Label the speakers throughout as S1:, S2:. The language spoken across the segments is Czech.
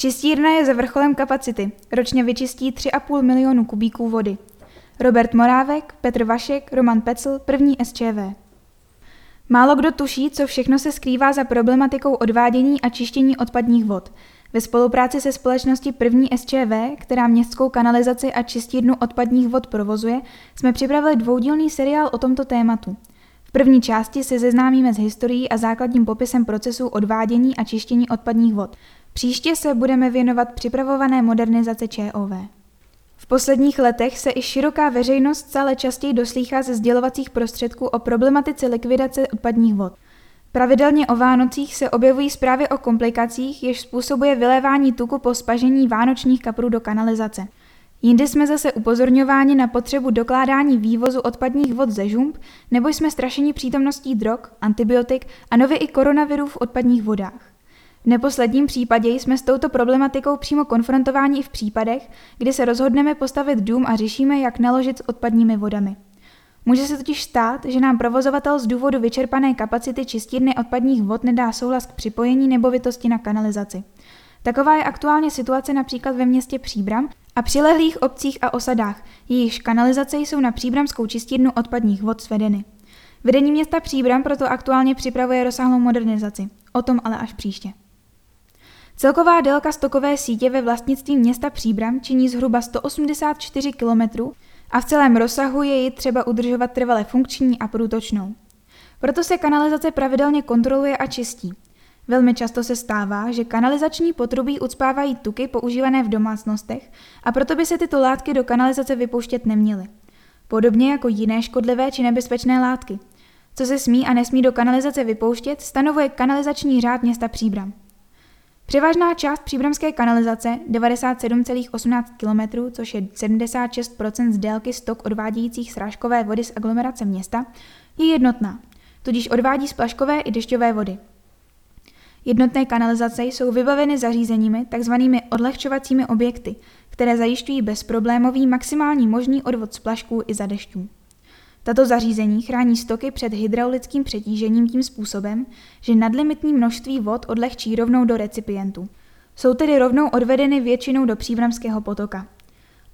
S1: Čistírna je za vrcholem kapacity. Ročně vyčistí 3,5 milionu kubíků vody. Robert Morávek, Petr Vašek, Roman Pecl, první SČV. Málo kdo tuší, co všechno se skrývá za problematikou odvádění a čištění odpadních vod. Ve spolupráci se společností první SČV, která městskou kanalizaci a čistírnu odpadních vod provozuje, jsme připravili dvoudílný seriál o tomto tématu. V první části se seznámíme s historií a základním popisem procesu odvádění a čištění odpadních vod. Příště se budeme věnovat připravované modernizace ČOV. V posledních letech se i široká veřejnost stále častěji doslýchá ze sdělovacích prostředků o problematice likvidace odpadních vod. Pravidelně o Vánocích se objevují zprávy o komplikacích, jež způsobuje vylévání tuku po spažení vánočních kaprů do kanalizace. Jindy jsme zase upozorňováni na potřebu dokládání vývozu odpadních vod ze žump, nebo jsme strašeni přítomností drog, antibiotik a nově i koronavirů v odpadních vodách. Neposledním případě jsme s touto problematikou přímo konfrontováni i v případech, kdy se rozhodneme postavit dům a řešíme, jak naložit s odpadními vodami. Může se totiž stát, že nám provozovatel z důvodu vyčerpané kapacity čistírny odpadních vod nedá souhlas k připojení nebovitosti na kanalizaci. Taková je aktuálně situace například ve městě Příbram a přilehlých obcích a osadách, jejichž kanalizace jsou na příbramskou čistírnu odpadních vod svedeny. Vedení města Příbram proto aktuálně připravuje rozsáhlou modernizaci. O tom ale až příště. Celková délka stokové sítě ve vlastnictví města Příbram činí zhruba 184 km a v celém rozsahu je ji třeba udržovat trvale funkční a průtočnou. Proto se kanalizace pravidelně kontroluje a čistí. Velmi často se stává, že kanalizační potrubí ucpávají tuky používané v domácnostech a proto by se tyto látky do kanalizace vypouštět neměly. Podobně jako jiné škodlivé či nebezpečné látky. Co se smí a nesmí do kanalizace vypouštět, stanovuje kanalizační řád města Příbram. Převážná část příbramské kanalizace, 97,18 km, což je 76% z délky stok odvádějících srážkové vody z aglomerace města, je jednotná, tudíž odvádí splaškové i dešťové vody. Jednotné kanalizace jsou vybaveny zařízeními, takzvanými odlehčovacími objekty, které zajišťují bezproblémový maximální možný odvod splašků i za dešťů. Tato zařízení chrání stoky před hydraulickým přetížením tím způsobem, že nadlimitní množství vod odlehčí rovnou do recipientu. Jsou tedy rovnou odvedeny většinou do Příbramského potoka.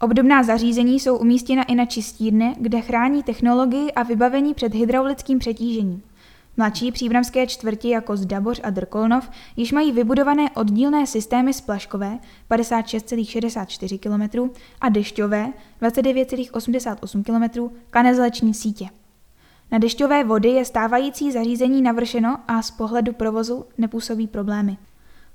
S1: Obdobná zařízení jsou umístěna i na čistírně, kde chrání technologii a vybavení před hydraulickým přetížením. Mladší příbramské čtvrti jako Zdaboř a Drkolnov již mají vybudované oddílné systémy splaškové 56,64 km a dešťové 29,88 km kanalizační sítě. Na dešťové vody je stávající zařízení navršeno a z pohledu provozu nepůsobí problémy.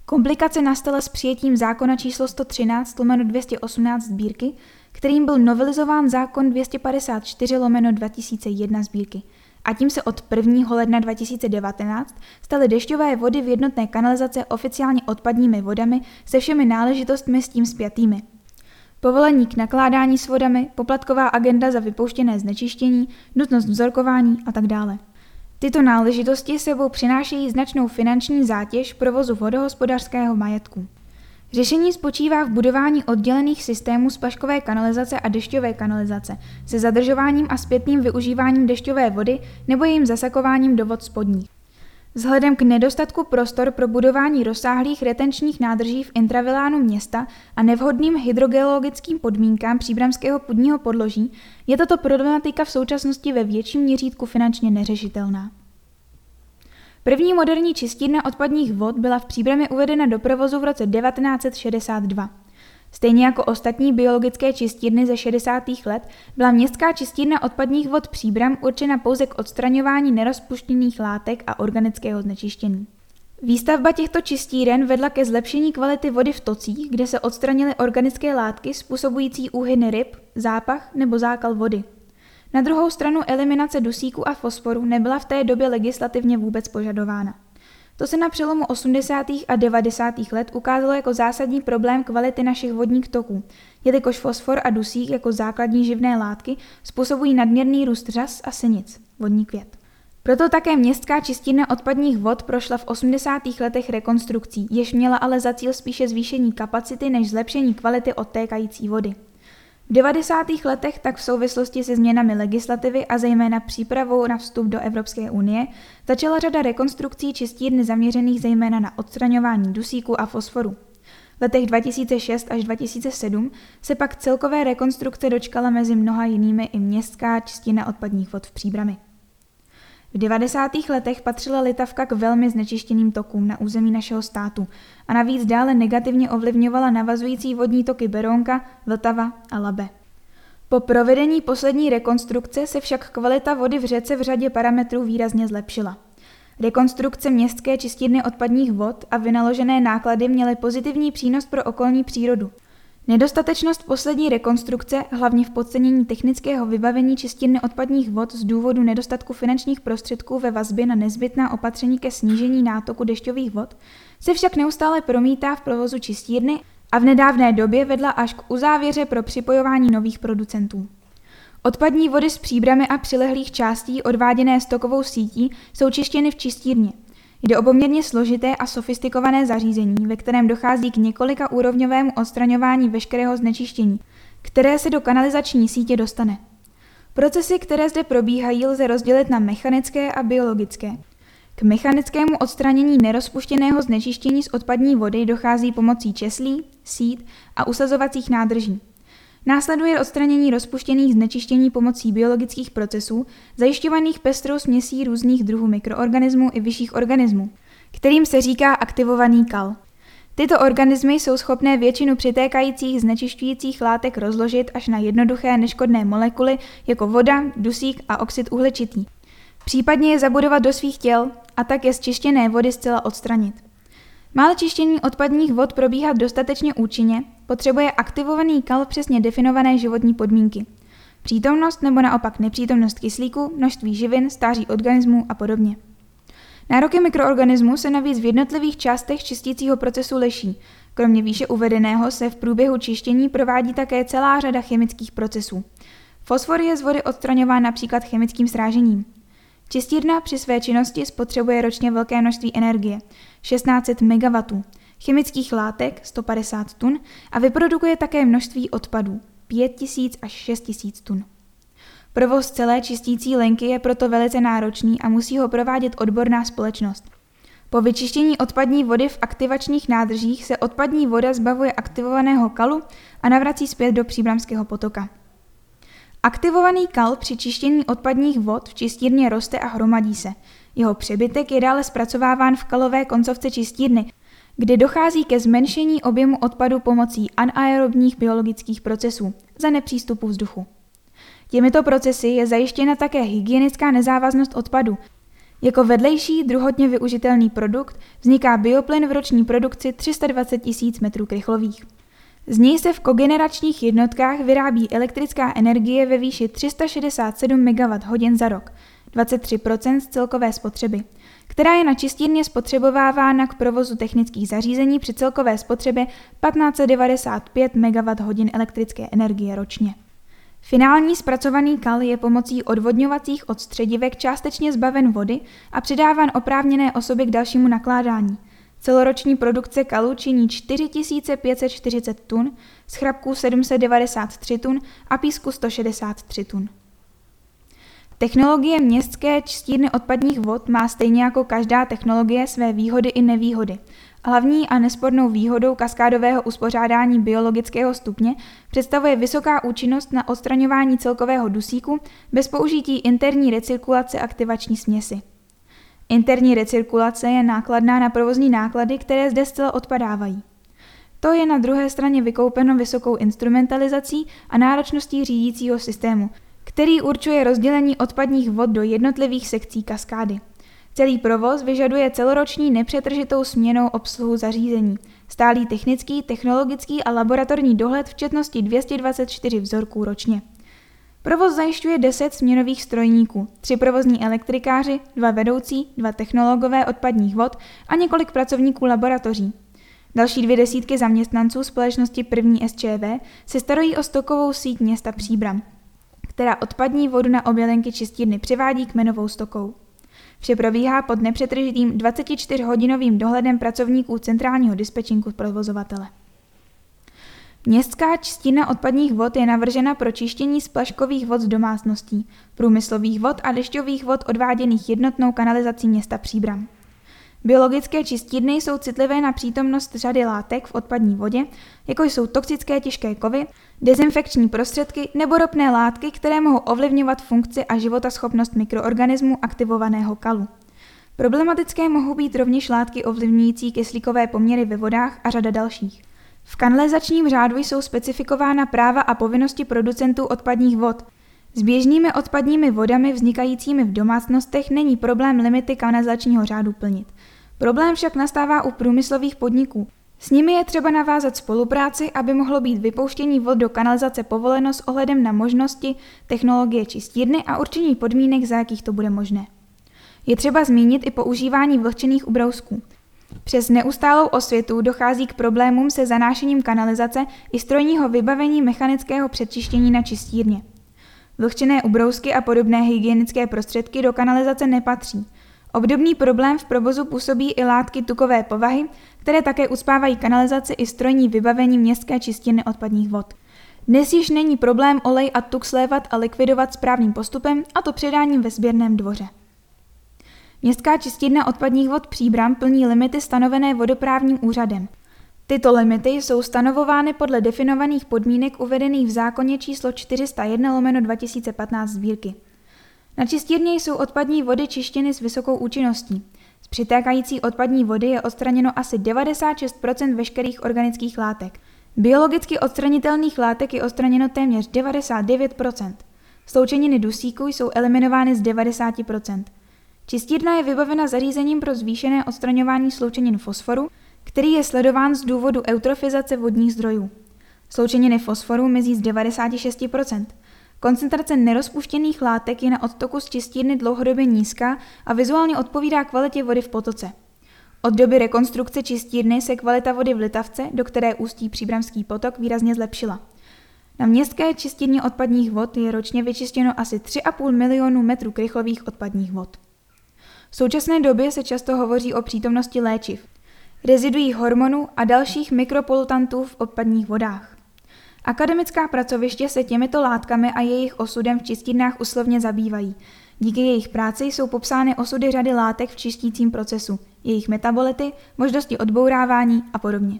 S1: Komplikace nastala s přijetím zákona číslo 113 218 sbírky, kterým byl novelizován zákon 254 2001 sbírky – a tím se od 1. ledna 2019 staly dešťové vody v jednotné kanalizace oficiálně odpadními vodami se všemi náležitostmi s tím spjatými. Povolení k nakládání s vodami, poplatková agenda za vypouštěné znečištění, nutnost vzorkování a tak dále. Tyto náležitosti sebou přinášejí značnou finanční zátěž provozu vodohospodářského majetku. Řešení spočívá v budování oddělených systémů splaškové kanalizace a dešťové kanalizace se zadržováním a zpětným využíváním dešťové vody nebo jejím zasakováním do vod spodních. Vzhledem k nedostatku prostor pro budování rozsáhlých retenčních nádrží v intravilánu města a nevhodným hydrogeologickým podmínkám příbramského půdního podloží je tato problematika v současnosti ve větším měřítku finančně neřešitelná. První moderní čistírna odpadních vod byla v Příbrami uvedena do provozu v roce 1962. Stejně jako ostatní biologické čistírny ze 60. let byla městská čistírna odpadních vod Příbram určena pouze k odstraňování nerozpuštěných látek a organického znečištění. Výstavba těchto čistíren vedla ke zlepšení kvality vody v tocích, kde se odstranily organické látky způsobující úhyny ryb, zápach nebo zákal vody. Na druhou stranu eliminace dusíku a fosforu nebyla v té době legislativně vůbec požadována. To se na přelomu 80. a 90. let ukázalo jako zásadní problém kvality našich vodních toků, jelikož fosfor a dusík jako základní živné látky způsobují nadměrný růst řas a senic, vodní květ. Proto také městská čistírna odpadních vod prošla v 80. letech rekonstrukcí, jež měla ale za cíl spíše zvýšení kapacity než zlepšení kvality odtékající vody. V 90. letech tak v souvislosti se změnami legislativy a zejména přípravou na vstup do Evropské unie začala řada rekonstrukcí čistírny zaměřených zejména na odstraňování dusíku a fosforu. V letech 2006 až 2007 se pak celkové rekonstrukce dočkala mezi mnoha jinými i městská čistina odpadních vod v Příbrami. V 90. letech patřila Litavka k velmi znečištěným tokům na území našeho státu a navíc dále negativně ovlivňovala navazující vodní toky Berounka, Vltava a Labe. Po provedení poslední rekonstrukce se však kvalita vody v řece v řadě parametrů výrazně zlepšila. Rekonstrukce městské čistírny odpadních vod a vynaložené náklady měly pozitivní přínos pro okolní přírodu. Nedostatečnost poslední rekonstrukce, hlavně v podcenění technického vybavení čistírny odpadních vod z důvodu nedostatku finančních prostředků ve vazbě na nezbytná opatření ke snížení nátoku dešťových vod, se však neustále promítá v provozu čistírny a v nedávné době vedla až k uzávěře pro připojování nových producentů. Odpadní vody z příbramy a přilehlých částí odváděné stokovou sítí jsou čištěny v čistírně. Jde o poměrně složité a sofistikované zařízení, ve kterém dochází k několika úrovňovému odstraňování veškerého znečištění, které se do kanalizační sítě dostane. Procesy, které zde probíhají, lze rozdělit na mechanické a biologické. K mechanickému odstranění nerozpuštěného znečištění z odpadní vody dochází pomocí česlí, sít a usazovacích nádrží. Následuje odstranění rozpuštěných znečištění pomocí biologických procesů, zajišťovaných pestrou směsí různých druhů mikroorganismů i vyšších organismů, kterým se říká aktivovaný kal. Tyto organismy jsou schopné většinu přitékajících znečišťujících látek rozložit až na jednoduché neškodné molekuly jako voda, dusík a oxid uhličitý. Případně je zabudovat do svých těl a tak je z čištěné vody zcela odstranit. Mále čištění odpadních vod probíhat dostatečně účinně, potřebuje aktivovaný kal přesně definované životní podmínky. Přítomnost nebo naopak nepřítomnost kyslíku, množství živin, stáří organismů a podobně. Nároky mikroorganismů se navíc v jednotlivých částech čistícího procesu liší. Kromě výše uvedeného se v průběhu čištění provádí také celá řada chemických procesů. Fosfor je z vody odstraňován například chemickým srážením. Čistírna při své činnosti spotřebuje ročně velké množství energie, 1600 MW, chemických látek 150 tun a vyprodukuje také množství odpadů 5000 až 6000 tun. Provoz celé čistící linky je proto velice náročný a musí ho provádět odborná společnost. Po vyčištění odpadní vody v aktivačních nádržích se odpadní voda zbavuje aktivovaného kalu a navrací zpět do příbramského potoka. Aktivovaný kal při čištění odpadních vod v čistírně roste a hromadí se. Jeho přebytek je dále zpracováván v kalové koncovce čistírny, kdy dochází ke zmenšení objemu odpadu pomocí anaerobních biologických procesů za nepřístupu vzduchu. Těmito procesy je zajištěna také hygienická nezávaznost odpadu. Jako vedlejší druhotně využitelný produkt vzniká bioplyn v roční produkci 320 000 metrů krychlových. Z něj se v kogeneračních jednotkách vyrábí elektrická energie ve výši 367 MWh za rok, 23% z celkové spotřeby, která je na čistírně spotřebovávána k provozu technických zařízení při celkové spotřebě 1595 MWh elektrické energie ročně. Finální zpracovaný kal je pomocí odvodňovacích odstředivek částečně zbaven vody a předáván oprávněné osobě k dalšímu nakládání – Celoroční produkce kalu činí 4540 tun, schrapků 793 tun a písku 163 tun. Technologie městské čistírny odpadních vod má stejně jako každá technologie své výhody i nevýhody. Hlavní a nespornou výhodou kaskádového uspořádání biologického stupně představuje vysoká účinnost na odstraňování celkového dusíku bez použití interní recirkulace aktivační směsi. Interní recirkulace je nákladná na provozní náklady, které zde zcela odpadávají. To je na druhé straně vykoupeno vysokou instrumentalizací a náročností řídícího systému, který určuje rozdělení odpadních vod do jednotlivých sekcí kaskády. Celý provoz vyžaduje celoroční nepřetržitou směnou obsluhu zařízení, stálý technický, technologický a laboratorní dohled včetnosti 224 vzorků ročně. Provoz zajišťuje 10 směnových strojníků, tři provozní elektrikáři, dva vedoucí, dva technologové odpadních vod a několik pracovníků laboratoří. Další dvě desítky zaměstnanců společnosti první SČV se starají o stokovou síť města Příbram, která odpadní vodu na obělenky čistírny přivádí kmenovou stokou. Vše probíhá pod nepřetržitým 24-hodinovým dohledem pracovníků centrálního dispečinku provozovatele. Městská čistina odpadních vod je navržena pro čištění splaškových vod z domácností, průmyslových vod a dešťových vod odváděných jednotnou kanalizací města Příbram. Biologické čistírny jsou citlivé na přítomnost řady látek v odpadní vodě, jako jsou toxické těžké kovy, dezinfekční prostředky nebo ropné látky, které mohou ovlivňovat funkci a životaschopnost mikroorganismu aktivovaného kalu. Problematické mohou být rovněž látky ovlivňující kyslíkové poměry ve vodách a řada dalších. V kanalizačním řádu jsou specifikována práva a povinnosti producentů odpadních vod. S běžnými odpadními vodami vznikajícími v domácnostech není problém limity kanalizačního řádu plnit. Problém však nastává u průmyslových podniků. S nimi je třeba navázat spolupráci, aby mohlo být vypouštění vod do kanalizace povoleno s ohledem na možnosti, technologie čistírny a určení podmínek, za jakých to bude možné. Je třeba zmínit i používání vlhčených ubrousků. Přes neustálou osvětu dochází k problémům se zanášením kanalizace i strojního vybavení mechanického předčištění na čistírně. Vlhčené ubrousky a podobné hygienické prostředky do kanalizace nepatří. Obdobný problém v provozu působí i látky tukové povahy, které také uspávají kanalizaci i strojní vybavení městské čistírny odpadních vod. Dnes již není problém olej a tuk slévat a likvidovat správným postupem, a to předáním ve sběrném dvoře. Městská čistírna odpadních vod Příbram plní limity stanovené vodoprávním úřadem. Tyto limity jsou stanovovány podle definovaných podmínek uvedených v zákoně číslo 401 lomeno 2015 sbírky. Na čistírně jsou odpadní vody čištěny s vysokou účinností. Z přitékající odpadní vody je odstraněno asi 96% veškerých organických látek. Biologicky odstranitelných látek je odstraněno téměř 99% Sloučeniny dusíku jsou eliminovány z 90 Čistírna je vybavena zařízením pro zvýšené odstraňování sloučenin fosforu, který je sledován z důvodu eutrofizace vodních zdrojů. Sloučeniny fosforu mizí z 96% Koncentrace nerozpuštěných látek je na odtoku z čistírny dlouhodobě nízká a vizuálně odpovídá kvalitě vody v potoce. Od doby rekonstrukce čistírny se kvalita vody v Litavce, do které ústí příbramský potok, výrazně zlepšila. Na městské čistírně odpadních vod je ročně vyčištěno asi 3,5 milionu metrů krychlových odpadních vod. V současné době se často hovoří o přítomnosti léčiv, reziduí hormonů a dalších mikropolutantů v odpadních vodách. Akademická pracoviště se těmito látkami a jejich osudem v čistírnách uslovně zabývají. Díky jejich práci jsou popsány osudy řady látek v čistícím procesu, jejich metabolity, možnosti odbourávání a podobně.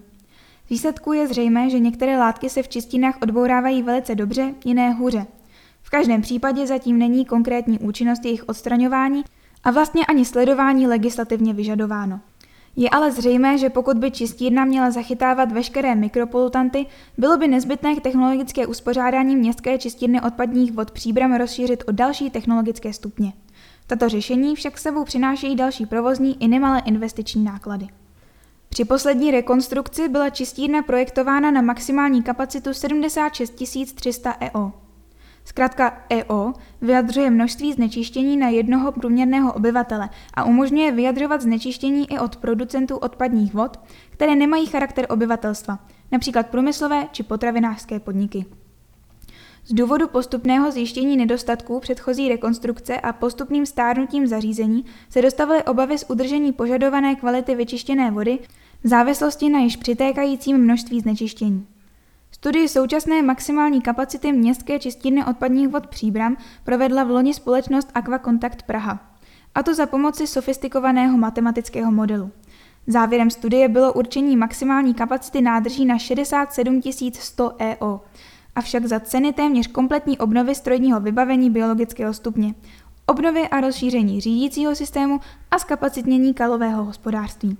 S1: Výsledku je zřejmé, že některé látky se v čistínách odbourávají velice dobře, jiné hůře. V každém případě zatím není konkrétní účinnost jejich odstraňování a vlastně ani sledování legislativně vyžadováno. Je ale zřejmé, že pokud by čistírna měla zachytávat veškeré mikropolutanty, bylo by nezbytné technologické uspořádání městské čistírny odpadních vod Příbram rozšířit o další technologické stupně. Tato řešení však sebou přinášejí další provozní i nemalé investiční náklady. Při poslední rekonstrukci byla čistírna projektována na maximální kapacitu 76 300 EO. Zkrátka EO vyjadřuje množství znečištění na jednoho průměrného obyvatele a umožňuje vyjadřovat znečištění i od producentů odpadních vod, které nemají charakter obyvatelstva, například průmyslové či potravinářské podniky. Z důvodu postupného zjištění nedostatků předchozí rekonstrukce a postupným stárnutím zařízení se dostavily obavy z udržení požadované kvality vyčištěné vody v závislosti na již přitékajícím množství znečištění. Studii současné maximální kapacity městské čistírny odpadních vod Příbram provedla v loni společnost Aquacontact Praha. A to za pomoci sofistikovaného matematického modelu. Závěrem studie bylo určení maximální kapacity nádrží na 67 100 EO, avšak za ceny téměř kompletní obnovy strojního vybavení biologického stupně, obnovy a rozšíření řídícího systému a zkapacitnění kalového hospodářství.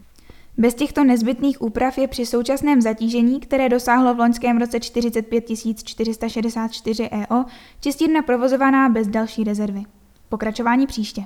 S1: Bez těchto nezbytných úprav je při současném zatížení, které dosáhlo v loňském roce 45 464 EO, čistírna provozovaná bez další rezervy. Pokračování příště.